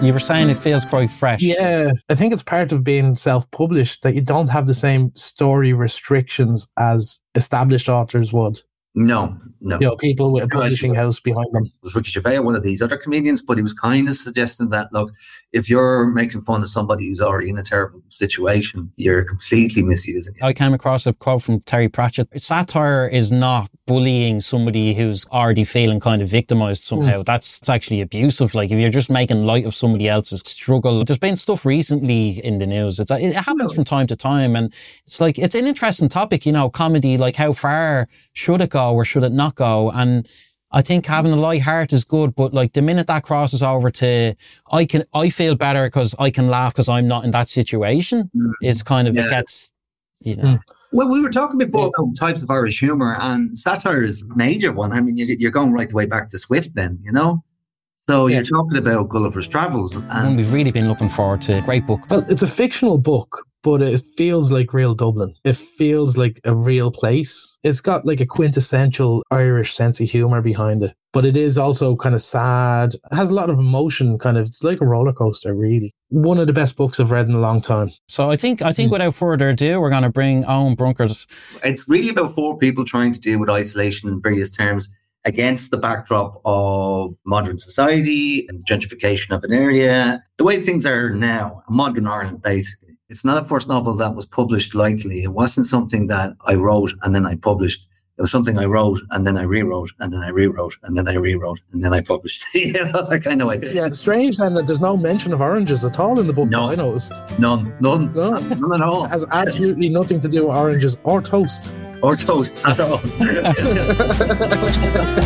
You were saying it feels quite fresh. Yeah, I think it's part of being self published that you don't have the same story restrictions as established authors would. No, no. You know, people with a publishing house behind them. It was Ricky Gervais, one of these other comedians, but he was kind of suggesting that, look, if you're making fun of somebody who's already in a terrible situation, you're completely misusing it. I came across a quote from Terry Pratchett. Satire is not bullying somebody who's already feeling kind of victimized somehow. Mm. That's it's actually abusive. Like if you're just making light of somebody else's struggle. There's been stuff recently in the news. It's, it happens from time to time. And it's like, it's an interesting topic, you know, comedy, like how far should it go or should it not go? And I think having a light heart is good, but like the minute that crosses over to, I can, I feel better because I can laugh because I'm not in that situation mm. is kind of, yeah. it gets, you know. Mm. Well, we were talking before about types of Irish humour, and satire is a major one. I mean, you're going right the way back to Swift, then, you know? So yeah. you're talking about Gulliver's Travels. And we've really been looking forward to a great book. Well, it's a fictional book, but it feels like real Dublin. It feels like a real place. It's got like a quintessential Irish sense of humor behind it, but it is also kind of sad. It has a lot of emotion, kind of. It's like a roller coaster, really. One of the best books I've read in a long time. So I think, I think, mm. without further ado, we're going to bring Owen Brunkers. It's really about four people trying to deal with isolation in various terms against the backdrop of modern society and gentrification of an area. The way things are now, modern Ireland, basically. It's not a first novel that was published lightly. It wasn't something that I wrote and then I published. It was something I wrote and then I rewrote and then I rewrote and then I rewrote and then I published. you know, that kind of way. Yeah, it's strange then that there's no mention of oranges at all in the book. No, I noticed. None, none, none, none at all. It has absolutely nothing to do with oranges or toast or toast at all.